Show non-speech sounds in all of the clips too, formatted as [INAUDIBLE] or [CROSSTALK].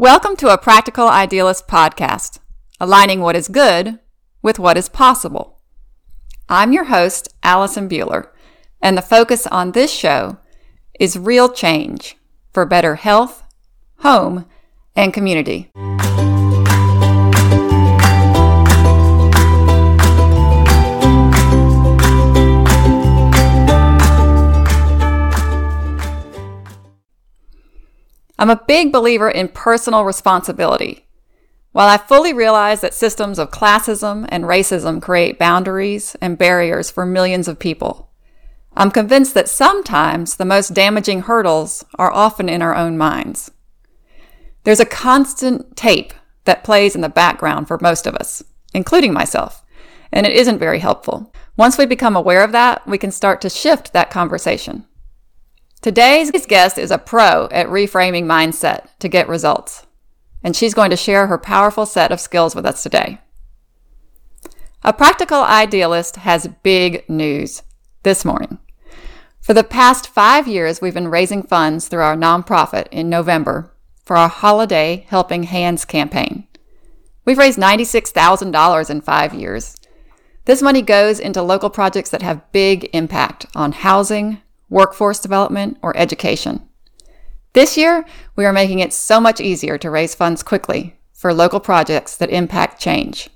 Welcome to a Practical Idealist podcast, aligning what is good with what is possible. I'm your host, Allison Buehler, and the focus on this show is real change for better health, home, and community. I'm a big believer in personal responsibility. While I fully realize that systems of classism and racism create boundaries and barriers for millions of people, I'm convinced that sometimes the most damaging hurdles are often in our own minds. There's a constant tape that plays in the background for most of us, including myself, and it isn't very helpful. Once we become aware of that, we can start to shift that conversation. Today's guest is a pro at reframing mindset to get results, and she's going to share her powerful set of skills with us today. A practical idealist has big news this morning. For the past five years, we've been raising funds through our nonprofit in November for our Holiday Helping Hands campaign. We've raised $96,000 in five years. This money goes into local projects that have big impact on housing, workforce development, or education. This year, we are making it so much easier to raise funds quickly for local projects that impact change.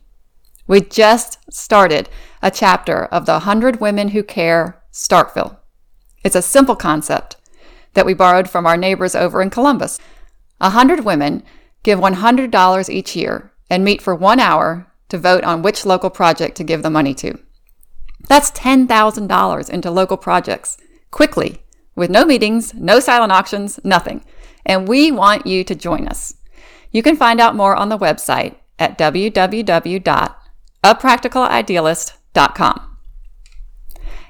We just started a chapter of the 100 Women Who Care Starkville. It's a simple concept that we borrowed from our neighbors over in Columbus. A 100 women give $100 each year and meet for one hour to vote on which local project to give the money to. That's $10,000 into local projects quickly with no meetings, no silent auctions, nothing. And we want you to join us. You can find out more on the website at www.apracticalidealist.com.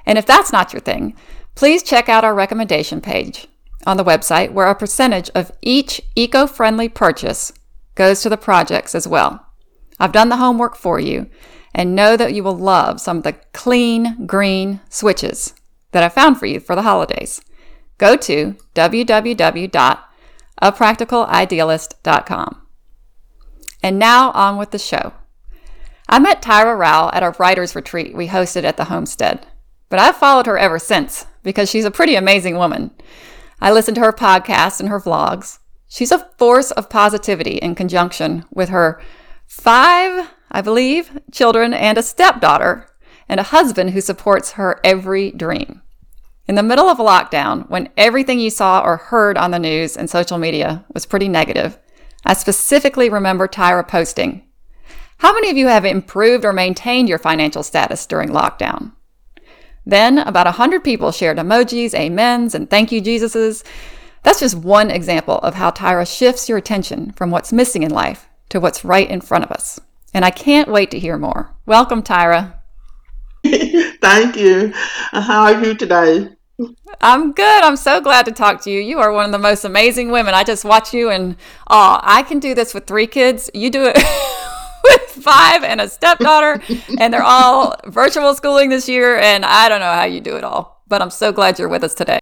And if that's not your thing, please check out our recommendation page on the website where a percentage of each eco friendly purchase goes to the projects as well. I've done the homework for you and know that you will love some of the clean green switches that I found for you for the holidays. Go to www.apracticalidealist.com. And now on with the show. I met Tyra Rowell at a writer's retreat we hosted at the homestead, but I've followed her ever since because she's a pretty amazing woman. I listen to her podcasts and her vlogs. She's a force of positivity in conjunction with her five, I believe, children and a stepdaughter and a husband who supports her every dream. In the middle of a lockdown, when everything you saw or heard on the news and social media was pretty negative, I specifically remember Tyra posting, How many of you have improved or maintained your financial status during lockdown? Then about 100 people shared emojis, amens, and thank you, Jesuses. That's just one example of how Tyra shifts your attention from what's missing in life to what's right in front of us. And I can't wait to hear more. Welcome, Tyra. [LAUGHS] Thank you. Uh, how are you today? I'm good. I'm so glad to talk to you. You are one of the most amazing women. I just watch you and oh, I can do this with three kids. You do it [LAUGHS] with five and a stepdaughter, and they're all virtual schooling this year. And I don't know how you do it all, but I'm so glad you're with us today.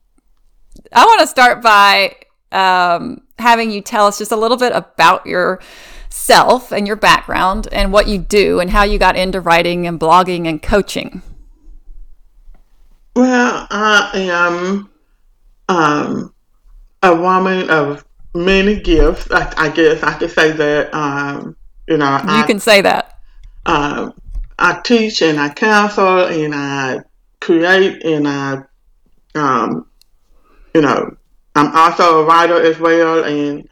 I want to start by um, having you tell us just a little bit about yourself and your background and what you do and how you got into writing and blogging and coaching. Well, I am um, a woman of many gifts. I, I guess I could say that. Um, you know, you I, can say that. Uh, I teach and I counsel and I create and I, um, you know, I'm also a writer as well. And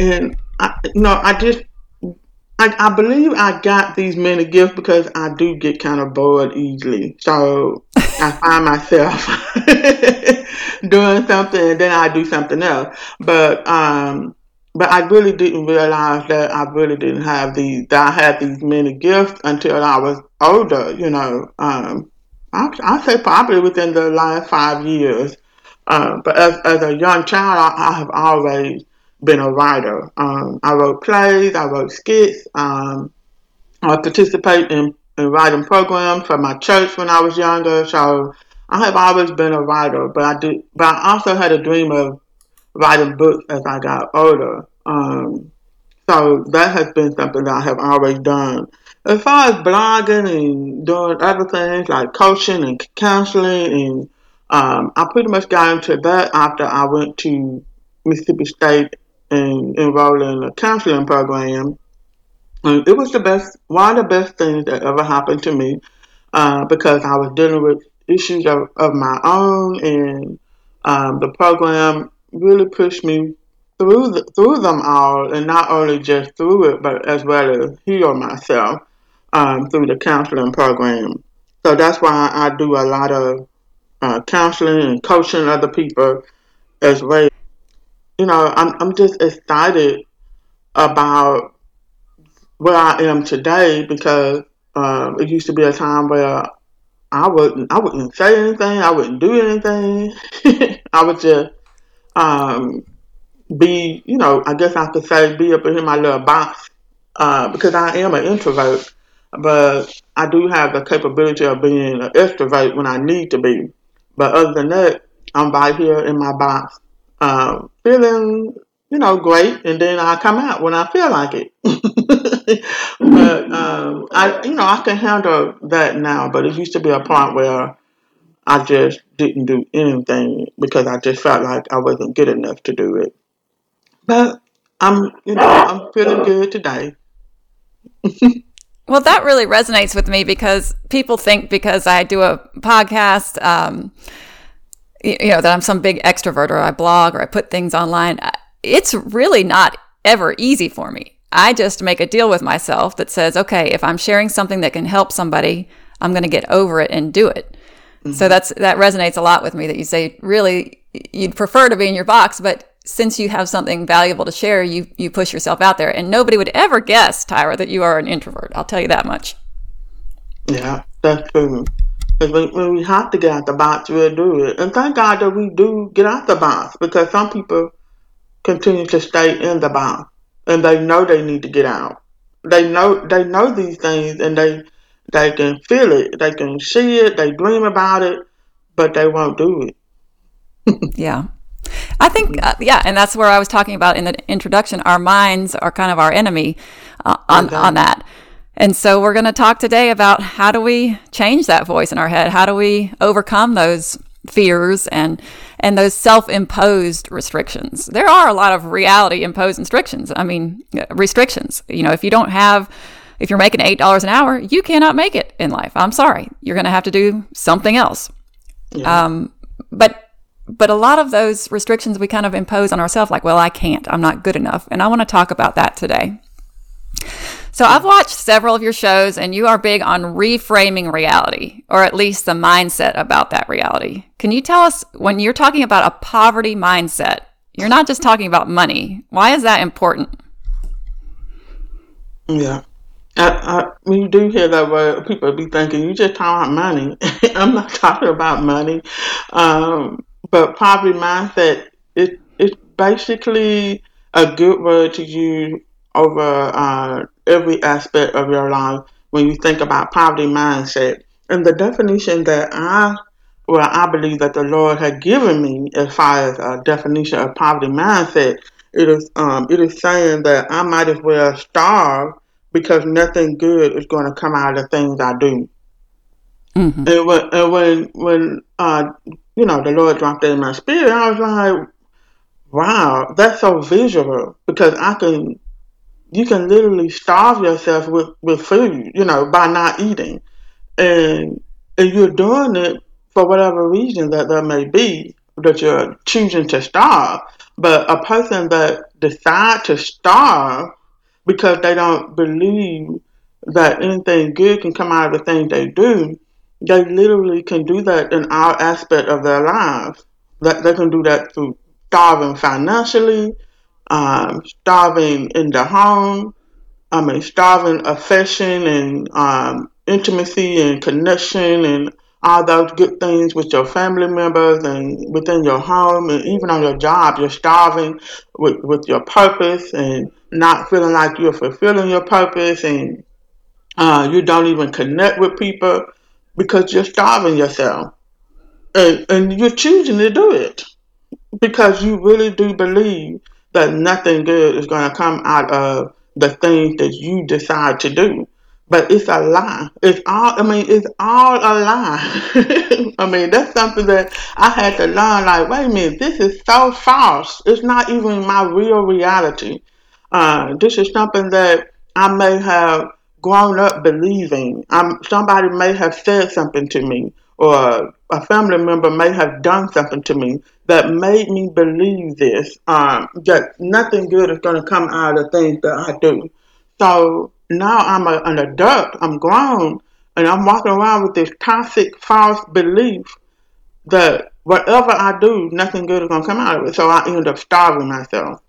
and You I just I, I believe I got these many gifts because I do get kind of bored easily. So I find myself [LAUGHS] doing something and then I do something else. But um, but I really didn't realize that I really didn't have these that I had these many gifts until I was older. You know, um, I I say probably within the last five years. Uh, but as as a young child, I, I have always been a writer. Um, I wrote plays, I wrote skits, um, I participated in, in writing programs for my church when I was younger. So I have always been a writer, but I did, but I also had a dream of writing books as I got older. Um, so that has been something that I have always done. As far as blogging and doing other things like coaching and counseling, and um, I pretty much got into that after I went to Mississippi State and enrolled in a counseling program. And it was the best, one of the best things that ever happened to me uh, because I was dealing with issues of, of my own, and um, the program really pushed me through the, through them all, and not only just through it, but as well as heal myself um, through the counseling program. So that's why I do a lot of uh, counseling and coaching other people as well. You know, I'm I'm just excited about where I am today because um, it used to be a time where I wouldn't I wouldn't say anything, I wouldn't do anything. [LAUGHS] I would just um, be, you know, I guess I could say be up in my little box uh, because I am an introvert, but I do have the capability of being an extrovert when I need to be. But other than that, I'm right here in my box, uh, feeling, you know, great, and then I come out when I feel like it. [LAUGHS] but um, I, you know, I can handle that now. But it used to be a point where I just didn't do anything because I just felt like I wasn't good enough to do it. But I'm, you know, I'm feeling good today. well, that really resonates with me because people think because I do a podcast, um, you know, that I'm some big extrovert or I blog or I put things online. It's really not ever easy for me. I just make a deal with myself that says, okay, if I'm sharing something that can help somebody, I'm going to get over it and do it. Mm-hmm. So that's that resonates a lot with me that you say really you'd prefer to be in your box, but since you have something valuable to share, you you push yourself out there, and nobody would ever guess, Tyra, that you are an introvert. I'll tell you that much. Yeah, that's true. Because when, when we have to get out the box, we'll do it. And thank God that we do get out the box because some people continue to stay in the box and they know they need to get out. They know they know these things and they they can feel it, they can see it, they dream about it, but they won't do it. [LAUGHS] yeah. I think, uh, yeah, and that's where I was talking about in the introduction. Our minds are kind of our enemy uh, on, okay. on that. And so we're going to talk today about how do we change that voice in our head? How do we overcome those fears and and those self-imposed restrictions? There are a lot of reality imposed restrictions. I mean, restrictions. You know, if you don't have if you're making $8 an hour, you cannot make it in life. I'm sorry. You're going to have to do something else. Yeah. Um, but but a lot of those restrictions we kind of impose on ourselves, like, well, I can't, I'm not good enough. And I want to talk about that today. So I've watched several of your shows, and you are big on reframing reality, or at least the mindset about that reality. Can you tell us when you're talking about a poverty mindset, you're not just talking about money. Why is that important? Yeah. I, I, you do hear that word, people be thinking you just talking about money. [LAUGHS] I'm not talking about money. Um, but poverty mindset it it's basically a good word to use over uh, every aspect of your life when you think about poverty mindset. And the definition that I well, I believe that the Lord had given me as far as a definition of poverty mindset, it is um, it is saying that I might as well starve because nothing good is going to come out of the things I do. Mm-hmm. And when and when when uh, you know, the Lord dropped it in my spirit. I was like, wow, that's so visual because I can, you can literally starve yourself with, with food, you know, by not eating. And, and you're doing it for whatever reason that there may be that you're choosing to starve. But a person that decide to starve because they don't believe that anything good can come out of the things they do, they literally can do that in all aspect of their lives. That they can do that through starving financially, um, starving in the home, I mean starving affection and um, intimacy and connection and all those good things with your family members and within your home and even on your job. You're starving with, with your purpose and not feeling like you're fulfilling your purpose and uh, you don't even connect with people because you're starving yourself. And, and you're choosing to do it because you really do believe that nothing good is going to come out of the things that you decide to do. But it's a lie. It's all, I mean, it's all a lie. [LAUGHS] I mean, that's something that I had to learn. Like, wait a minute, this is so false. It's not even my real reality. Uh, this is something that I may have grown up believing. Um, somebody may have said something to me, or a family member may have done something to me that made me believe this. Um, that nothing good is going to come out of things that I do. So now I'm a, an adult, I'm grown, and I'm walking around with this toxic, false belief that whatever I do, nothing good is going to come out of it. So I end up starving myself.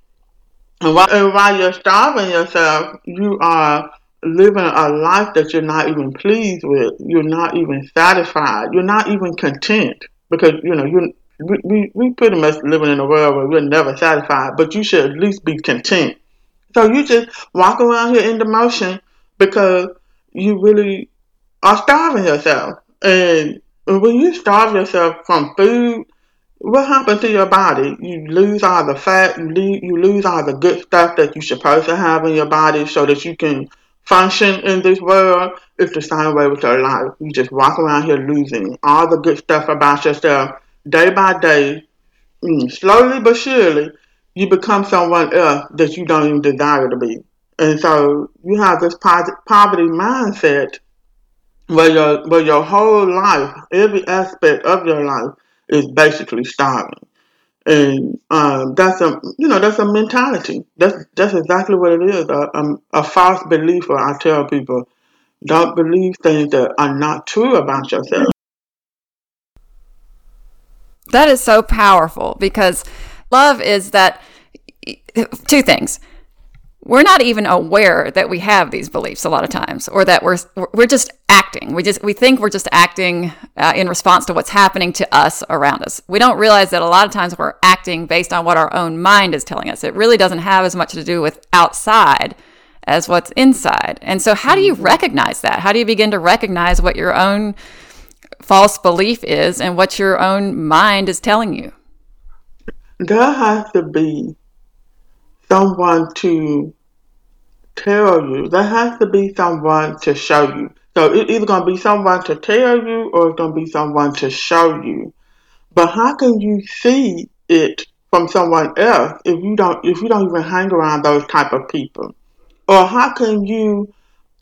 And while, and while you're starving yourself, you are living a life that you're not even pleased with. You're not even satisfied. You're not even content because, you know, you we, we, pretty much living in a world where we're never satisfied, but you should at least be content. So you just walk around here in the motion because you really are starving yourself. And when you starve yourself from food, what happens to your body? You lose all the fat, you, you lose all the good stuff that you're supposed to have in your body so that you can function in this world. is the same way with your life. You just walk around here losing all the good stuff about yourself day by day, mm, slowly but surely you become someone else that you don't even desire to be. And so you have this poverty mindset where your where your whole life, every aspect of your life, is basically starving. And um, that's a you know that's a mentality. That's that's exactly what it is. A, a, a false belief. Or I tell people, don't believe things that are not true about yourself. That is so powerful because love is that two things we're not even aware that we have these beliefs a lot of times or that we're we're just acting. We just we think we're just acting uh, in response to what's happening to us around us. We don't realize that a lot of times we're acting based on what our own mind is telling us. It really doesn't have as much to do with outside as what's inside. And so how do you mm-hmm. recognize that? How do you begin to recognize what your own false belief is and what your own mind is telling you? There has to be someone to tell you. There has to be someone to show you. So it's either going to be someone to tell you or it's going to be someone to show you. But how can you see it from someone else if you don't if you don't even hang around those type of people? Or how can you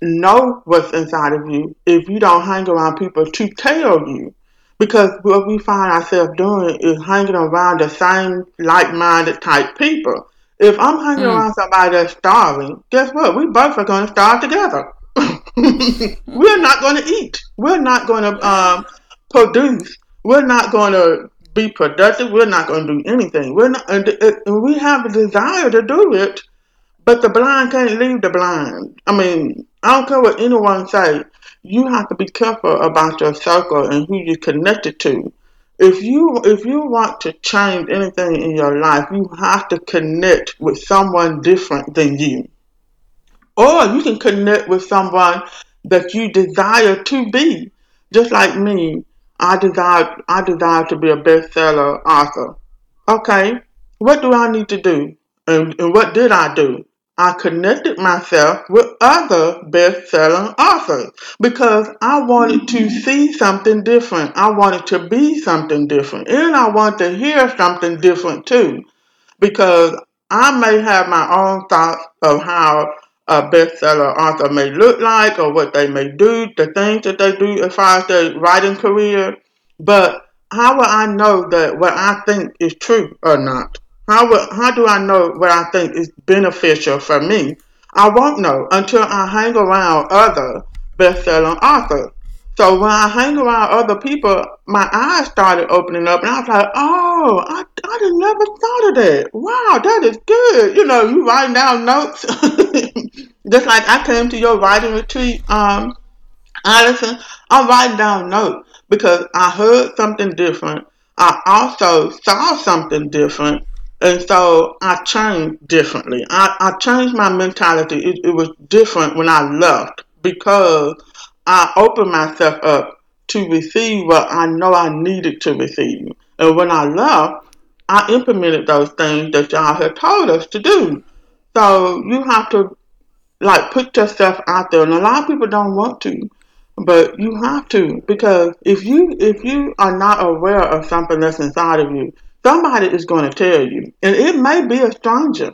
know what's inside of you if you don't hang around people to tell you? Because what we find ourselves doing is hanging around the same like-minded type people. If I'm hanging mm. around somebody that's starving, guess what? We both are going to starve together. [LAUGHS] We're not going to eat. We're not going to um, produce. We're not going to be productive. We're not going to do anything. We're not, and, and we have a desire to do it, but the blind can't leave the blind. I mean, I don't care what anyone say. You have to be careful about your circle and who you're connected to if you if you want to change anything in your life, you have to connect with someone different than you. Or you can connect with someone that you desire to be. Just like me, I desire I desire to be a bestseller author. Okay, what do I need to do? And, and what did I do? I connected myself with other best-selling authors because I wanted to see something different. I wanted to be something different. And I want to hear something different too. Because I may have my own thoughts of how a bestseller author may look like or what they may do, the things that they do as far as their writing career. But how will I know that what I think is true or not? How, how do I know what I think is beneficial for me? I won't know until I hang around other best-selling authors. So when I hang around other people, my eyes started opening up, and I was like, "Oh, I, I never thought of that. Wow, that is good." You know, you write down notes, [LAUGHS] just like I came to your writing retreat, um, Allison. I'm writing down notes because I heard something different. I also saw something different, and so I changed differently. I, I changed my mentality. It, it was different when I left because I opened myself up to receive what I know I needed to receive. And when I left, I implemented those things that y'all had told us to do. So you have to like put yourself out there, and a lot of people don't want to, but you have to because if you if you are not aware of something that's inside of you, somebody is going to tell you, and it may be a stranger.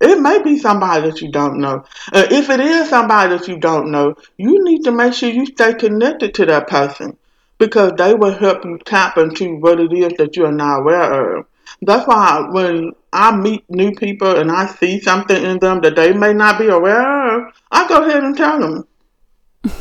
It may be somebody that you don't know. Uh, if it is somebody that you don't know, you need to make sure you stay connected to that person because they will help you tap into what it is that you are not aware of. That's why when I meet new people and I see something in them that they may not be aware of, I go ahead and tell them.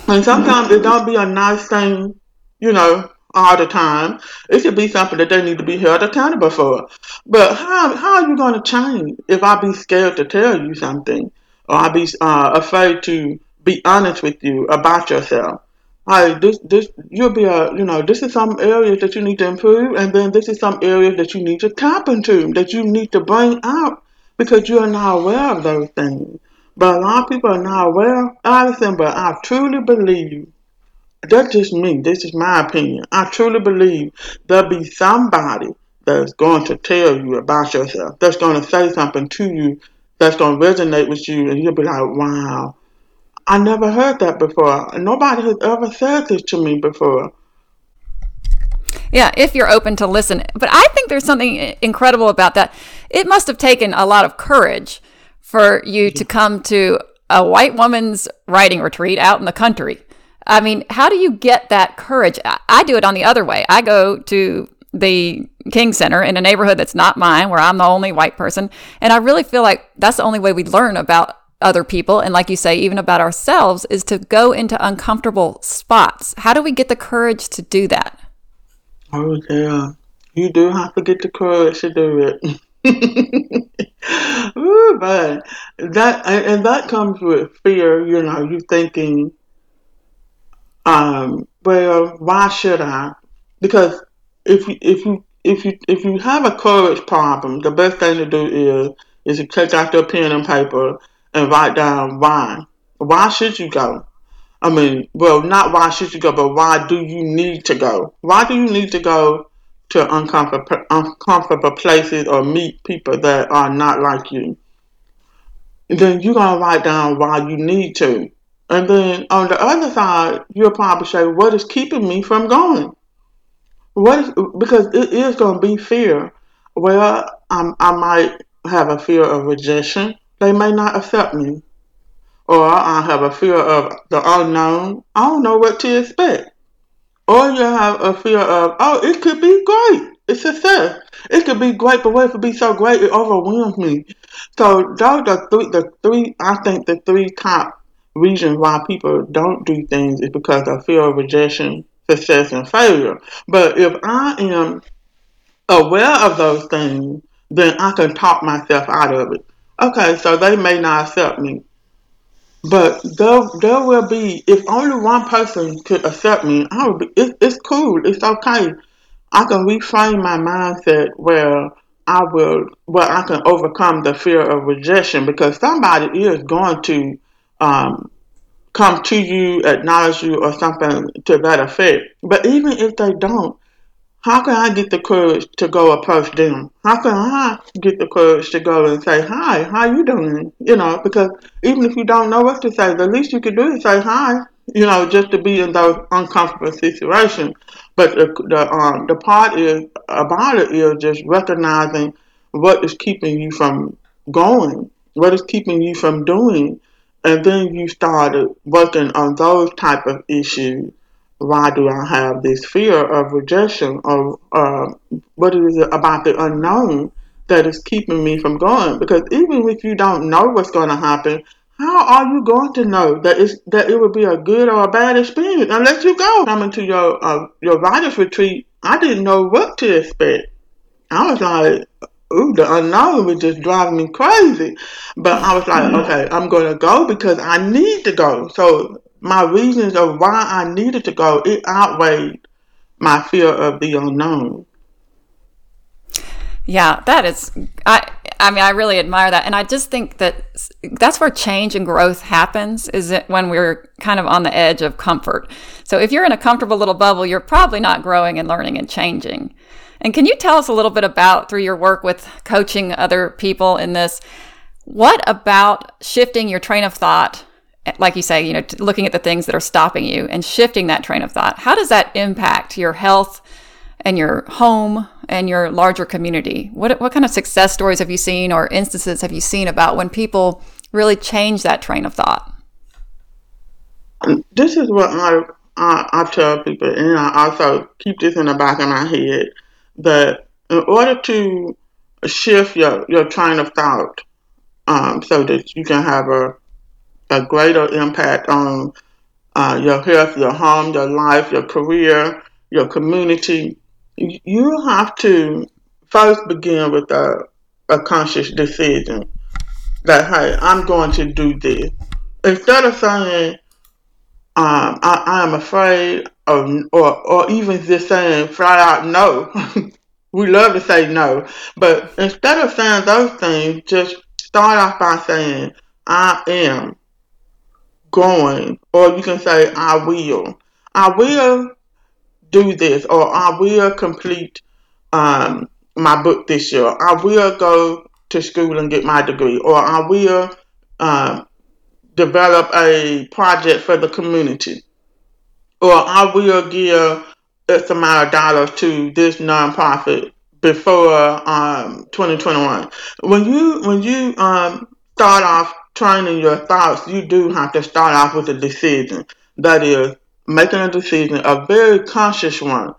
And sometimes it don't be a nice thing, you know, all the time. It should be something that they need to be held accountable for. But how how are you going to change if I be scared to tell you something, or I be uh, afraid to be honest with you about yourself? Like this, this you'll be a you know this is some areas that you need to improve, and then this is some areas that you need to tap into that you need to bring out because you are not aware of those things. But a lot of people are not aware, of Allison. But I truly believe that's just me. This is my opinion. I truly believe there'll be somebody that's going to tell you about yourself, that's going to say something to you, that's going to resonate with you, and you'll be like, wow, I never heard that before. Nobody has ever said this to me before. Yeah, if you're open to listen. But I think there's something incredible about that. It must have taken a lot of courage for you to mm-hmm. come to a white woman's writing retreat out in the country I mean, how do you get that courage? I do it on the other way. I go to the King Center in a neighborhood that's not mine, where I'm the only white person. And I really feel like that's the only way we learn about other people. And like you say, even about ourselves, is to go into uncomfortable spots. How do we get the courage to do that? Oh, uh, yeah. You do have to get the courage to do it. [LAUGHS] Ooh, but that and that comes with fear, you know, you thinking um, well, why should I? Because if you if you if you if you have a courage problem, the best thing to do is is to take out your pen and paper and write down why. Why should you go? I mean, well, not why should you go, but why do you need to go? Why do you need to go to uncomfortable, uncomfortable places or meet people that are not like you? Then you're gonna write down why you need to. And then on the other side, you'll probably say, what is keeping me from going? What is, because it is going to be fear. Well, I'm, I might have a fear of rejection. They may not accept me. Or I have a fear of the unknown. I don't know what to expect. Or you have a fear of, oh, it could be great. It's success. It could be great, but what if it be so great it overwhelms me? So those are three, the three, I think the three top reasons why people don't do things is because of fear of rejection, success, and failure. But if I am aware of those things, then I can talk myself out of it. Okay, so they may not accept me. But there, there will be, if only one person could accept me, I would be, it, it's cool, it's okay. I can reframe my mindset where I will, where I can overcome the fear of rejection because somebody is going to um, come to you, acknowledge you, or something to that effect. But even if they don't, how can I get the courage to go approach them? How can I get the courage to go and say, hi, how you doing? You know, because even if you don't know what to say, the least you can do is say hi, you know, just to be in those uncomfortable situations. But the, the, um, the part is about it is just recognizing what is keeping you from going, what is keeping you from doing and then you started working on those type of issues. Why do I have this fear of rejection or uh, what is it about the unknown that is keeping me from going? Because even if you don't know what's going to happen, how are you going to know that it's that it would be a good or a bad experience unless you go coming to your uh, your writers retreat? I didn't know what to expect. I was like, ooh, the unknown was just driving me crazy. But I was like, mm-hmm. okay, I'm going to go because I need to go. So my reasons of why I needed to go, it outweighed my fear of the unknown. Yeah, that is, I, I mean, I really admire that. And I just think that that's where change and growth happens is it when we're kind of on the edge of comfort. So if you're in a comfortable little bubble, you're probably not growing and learning and changing. And can you tell us a little bit about, through your work with coaching other people in this, what about shifting your train of thought, like you say, you know, looking at the things that are stopping you and shifting that train of thought, how does that impact your health and your home and your larger community? What, what kind of success stories have you seen or instances have you seen about when people really change that train of thought? This is what I, I, I tell people, and I also keep this in the back of my head that in order to shift your, your train of thought um, so that you can have a, a greater impact on uh, your health, your home, your life, your career, your community, you have to first begin with a, a conscious decision that, hey, I'm going to do this. Instead of saying, um, I, I am afraid, or, or, or even just saying flat out no. [LAUGHS] we love to say no. But instead of saying those things, just start off by saying, I am going, or you can say, I will. I will do this, or I will complete um, my book this year. I will go to school and get my degree, or I will um, develop a project for the community, or I will give X amount of dollars to this nonprofit before um, 2021. When you when you um, start off training your thoughts, you do have to start off with a decision. That is making a decision, a very conscious one.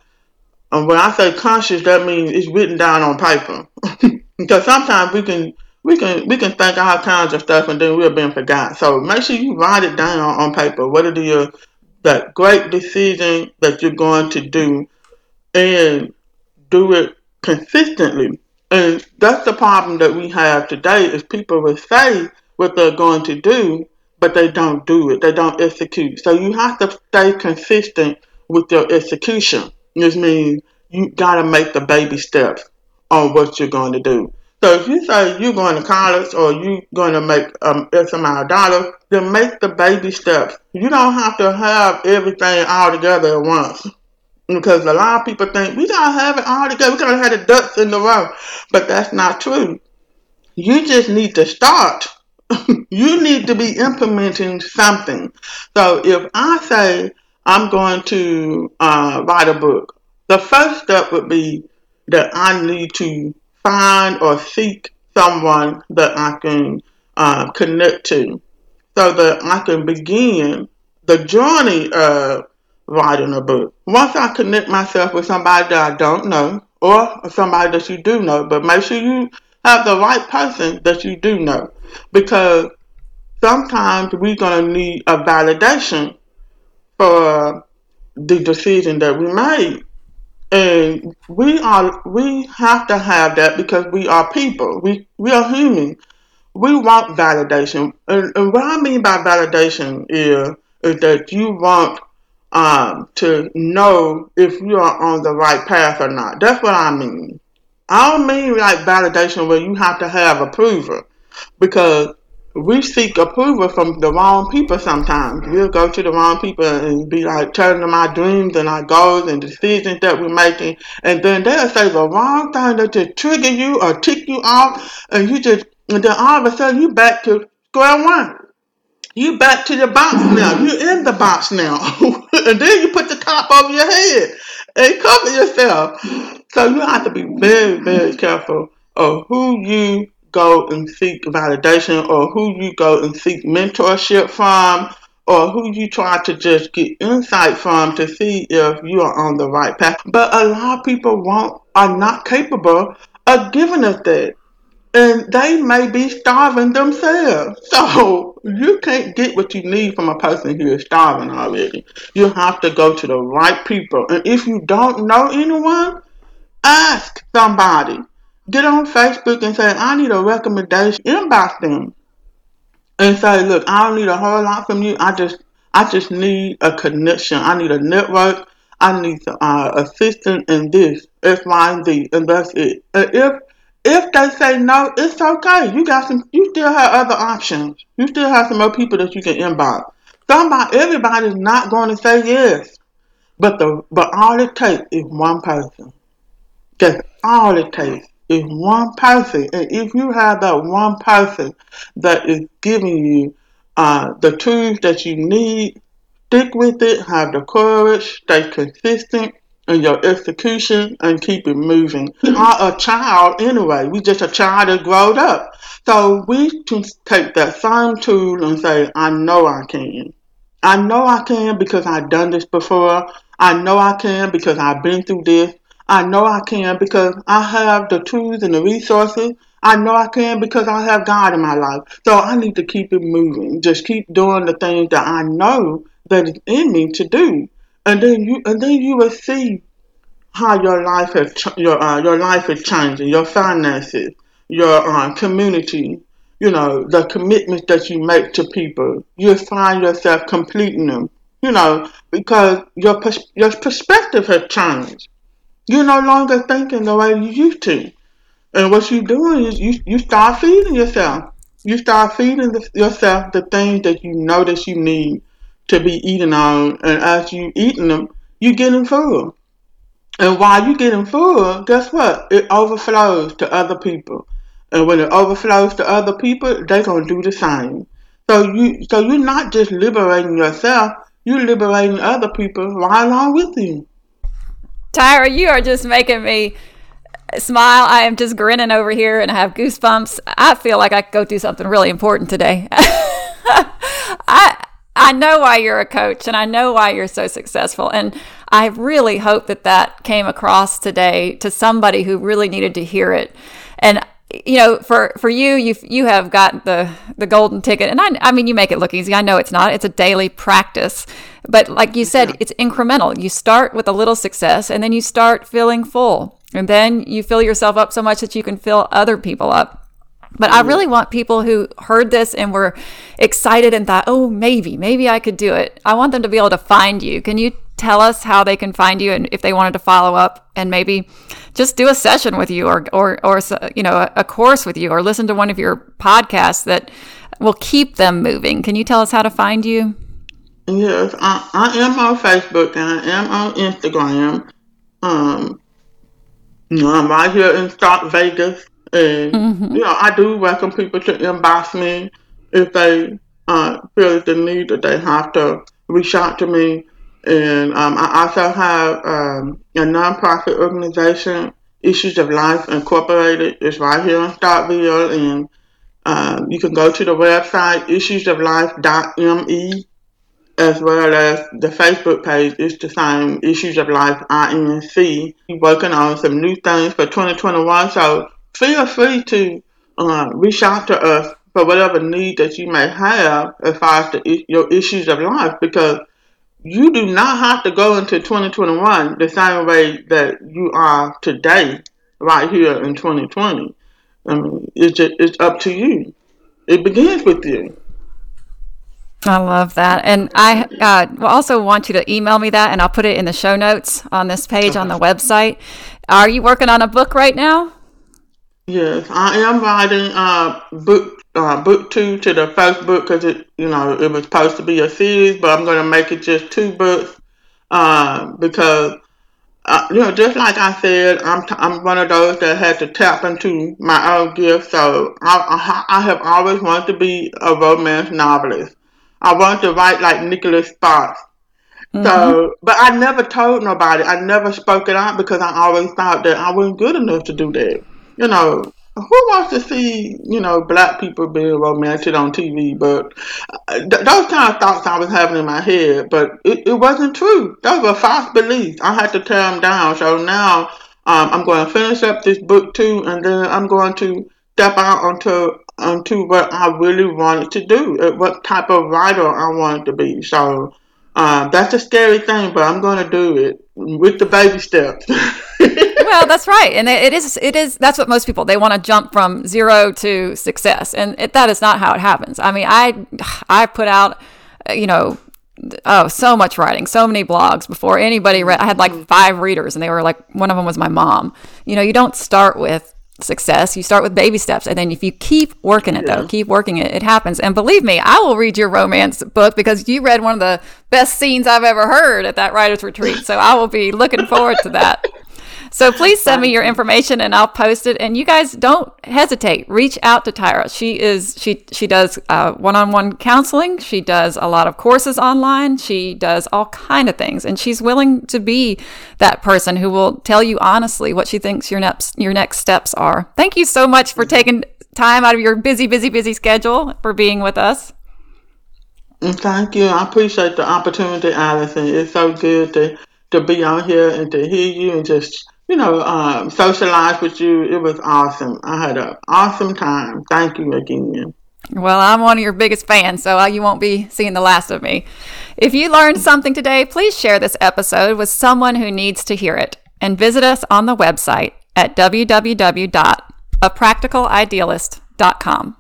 And when I say conscious, that means it's written down on paper. [LAUGHS] because sometimes we can we can we can think all kinds of stuff and then we're being forgotten. So make sure you write it down on paper. What are your that great decision that you're going to do and do it consistently. And that's the problem that we have today is people will say what they're going to do, but they don't do it. They don't execute. So you have to stay consistent with your execution. This means you gotta make the baby steps on what you're going to do. So if you say you're going to college or you're going to make um, X amount of dollars, then make the baby steps. You don't have to have everything all together at once. Because a lot of people think we gotta have it all together, we gotta have the ducks in the row. But that's not true. You just need to start. [LAUGHS] you need to be implementing something. So if I say I'm going to uh, write a book, the first step would be that I need to find or seek someone that I can uh, connect to so that I can begin the journey of writing a book. Once I connect myself with somebody that I don't know or somebody that you do know, but make sure you have the right person that you do know because sometimes we're going to need a validation for the decision that we made. And we are we have to have that because we are people. We we are human. We want validation. And, and what I mean by validation is is that you want um, to know if you are on the right path or not. That's what I mean. I don't mean like validation where you have to have approval because we seek approval from the wrong people sometimes. We'll go to the wrong people and be like telling them our dreams and our goals and decisions that we're making. And then they'll say the wrong thing that just trigger you or tick you off. And you just, and then all of a sudden you back to square one. You back to the box now. You're in the box now. [LAUGHS] and then you put the top over your head and cover yourself. So you have to be very, very careful of who you go and seek validation or who you go and seek mentorship from or who you try to just get insight from to see if you are on the right path. But a lot of people won't are not capable of giving us that. And they may be starving themselves. [LAUGHS] So you can't get what you need from a person who is starving already. You have to go to the right people. And if you don't know anyone, ask somebody get on Facebook and say, I need a recommendation, inbox them and say, look, I don't need a whole lot from you. I just, I just need a connection. I need a network. I need uh, assistance in this, X, Y, and Z, and that's it. And if if they say no, it's okay. You got some. You still have other options. You still have some more people that you can inbox. Somebody, everybody's not going to say yes, but the but all it takes is one person That's all it takes is one person. And if you have that one person that is giving you uh, the tools that you need, stick with it, have the courage, stay consistent in your execution, and keep it moving. We [LAUGHS] are a child anyway. We just a child that growed up. So we can take that same tool and say, I know I can. I know I can because I've done this before. I know I can because I've been through this. I know I can because I have the tools and the resources. I know I can because I have God in my life. So I need to keep it moving. Just keep doing the things that I know that is in me to do. And then you and then you will see how your life has your uh, your life is changing, your finances, your uh, community, you know, the commitments that you make to people. You'll find yourself completing them, you know, because your pers- your perspective has changed. You're no longer thinking the way you used to. And what you're doing is you, you start feeding yourself. You start feeding the, yourself the things that you know that you need to be eating on. And as you eating them, you getting full. And while you getting full, guess what? It overflows to other people. And when it overflows to other people, they're gonna do the same. So you so you're not just liberating yourself, you're liberating other people right along with you. Tyra, you are just making me smile. I am just grinning over here and I have goosebumps. I feel like I could go do something really important today. [LAUGHS] I I know why you're a coach and I know why you're so successful and I really hope that that came across today to somebody who really needed to hear it. And you know, for for you, you you have got the the golden ticket, and I I mean, you make it look easy. I know it's not. It's a daily practice, but like you said, yeah. it's incremental. You start with a little success, and then you start feeling full, and then you fill yourself up so much that you can fill other people up. But I really want people who heard this and were excited and thought, oh, maybe, maybe I could do it. I want them to be able to find you. Can you tell us how they can find you and if they wanted to follow up and maybe just do a session with you or or or you know a, course with you or listen to one of your podcasts that will keep them moving? Can you tell us how to find you? Yes i, I am on facebook and i am on instagram. Um i'm right here in Stark Vegas and mm-hmm. you know i do welcome people to inbox me if they uh, feel the need that they have to reach out to me and um, I also have um, a nonprofit organization, Issues of Life Incorporated. It's right here in Starkville, and um, you can go to the website issuesoflife.me as well as the Facebook page. It's the same Issues of Life INC. We're working on some new things for 2021, so feel free to uh, reach out to us for whatever need that you may have as far as the, your issues of life because you do not have to go into 2021 the same way that you are today, right here in 2020. I mean, it's just, it's up to you. It begins with you. I love that. And I uh, also want you to email me that, and I'll put it in the show notes on this page on the website. Are you working on a book right now? Yes, I am writing uh, book uh, book two to the first book because it you know it was supposed to be a series, but I'm going to make it just two books uh, because uh, you know just like I said, I'm t- I'm one of those that had to tap into my own gift. So I, I, I have always wanted to be a romance novelist. I wanted to write like Nicholas Sparks. Mm-hmm. So, but I never told nobody. I never spoke it out because I always thought that I wasn't good enough to do that you know, who wants to see, you know, black people being romantic on TV? But uh, th- those kind of thoughts I was having in my head, but it, it wasn't true. Those were false beliefs. I had to tear them down. So now um, I'm going to finish up this book too, and then I'm going to step out onto onto what I really wanted to do, uh, what type of writer I wanted to be. So um, that's a scary thing, but I'm going to do it with the baby steps. [LAUGHS] well, that's right, and it is. It is. That's what most people they want to jump from zero to success, and it, that is not how it happens. I mean, I I put out, you know, oh so much writing so many blogs before anybody read i had like mm-hmm. five readers and they were like one of them was my mom you know you don't start with success you start with baby steps and then if you keep working it yeah. though keep working it it happens and believe me i will read your romance book because you read one of the best scenes i've ever heard at that writers retreat so i will be looking forward to that [LAUGHS] So please send me your information and I'll post it. And you guys don't hesitate. Reach out to Tyra. She is she she does uh, one-on-one counseling. She does a lot of courses online. She does all kind of things, and she's willing to be that person who will tell you honestly what she thinks your next your next steps are. Thank you so much for taking time out of your busy, busy, busy schedule for being with us. Thank you. I appreciate the opportunity, Allison. It's so good to to be on here and to hear you and just you know um, socialize with you. It was awesome. I had an awesome time. Thank you again. Well, I'm one of your biggest fans, so you won't be seeing the last of me. If you learned something today, please share this episode with someone who needs to hear it and visit us on the website at www.apracticalidealist.com.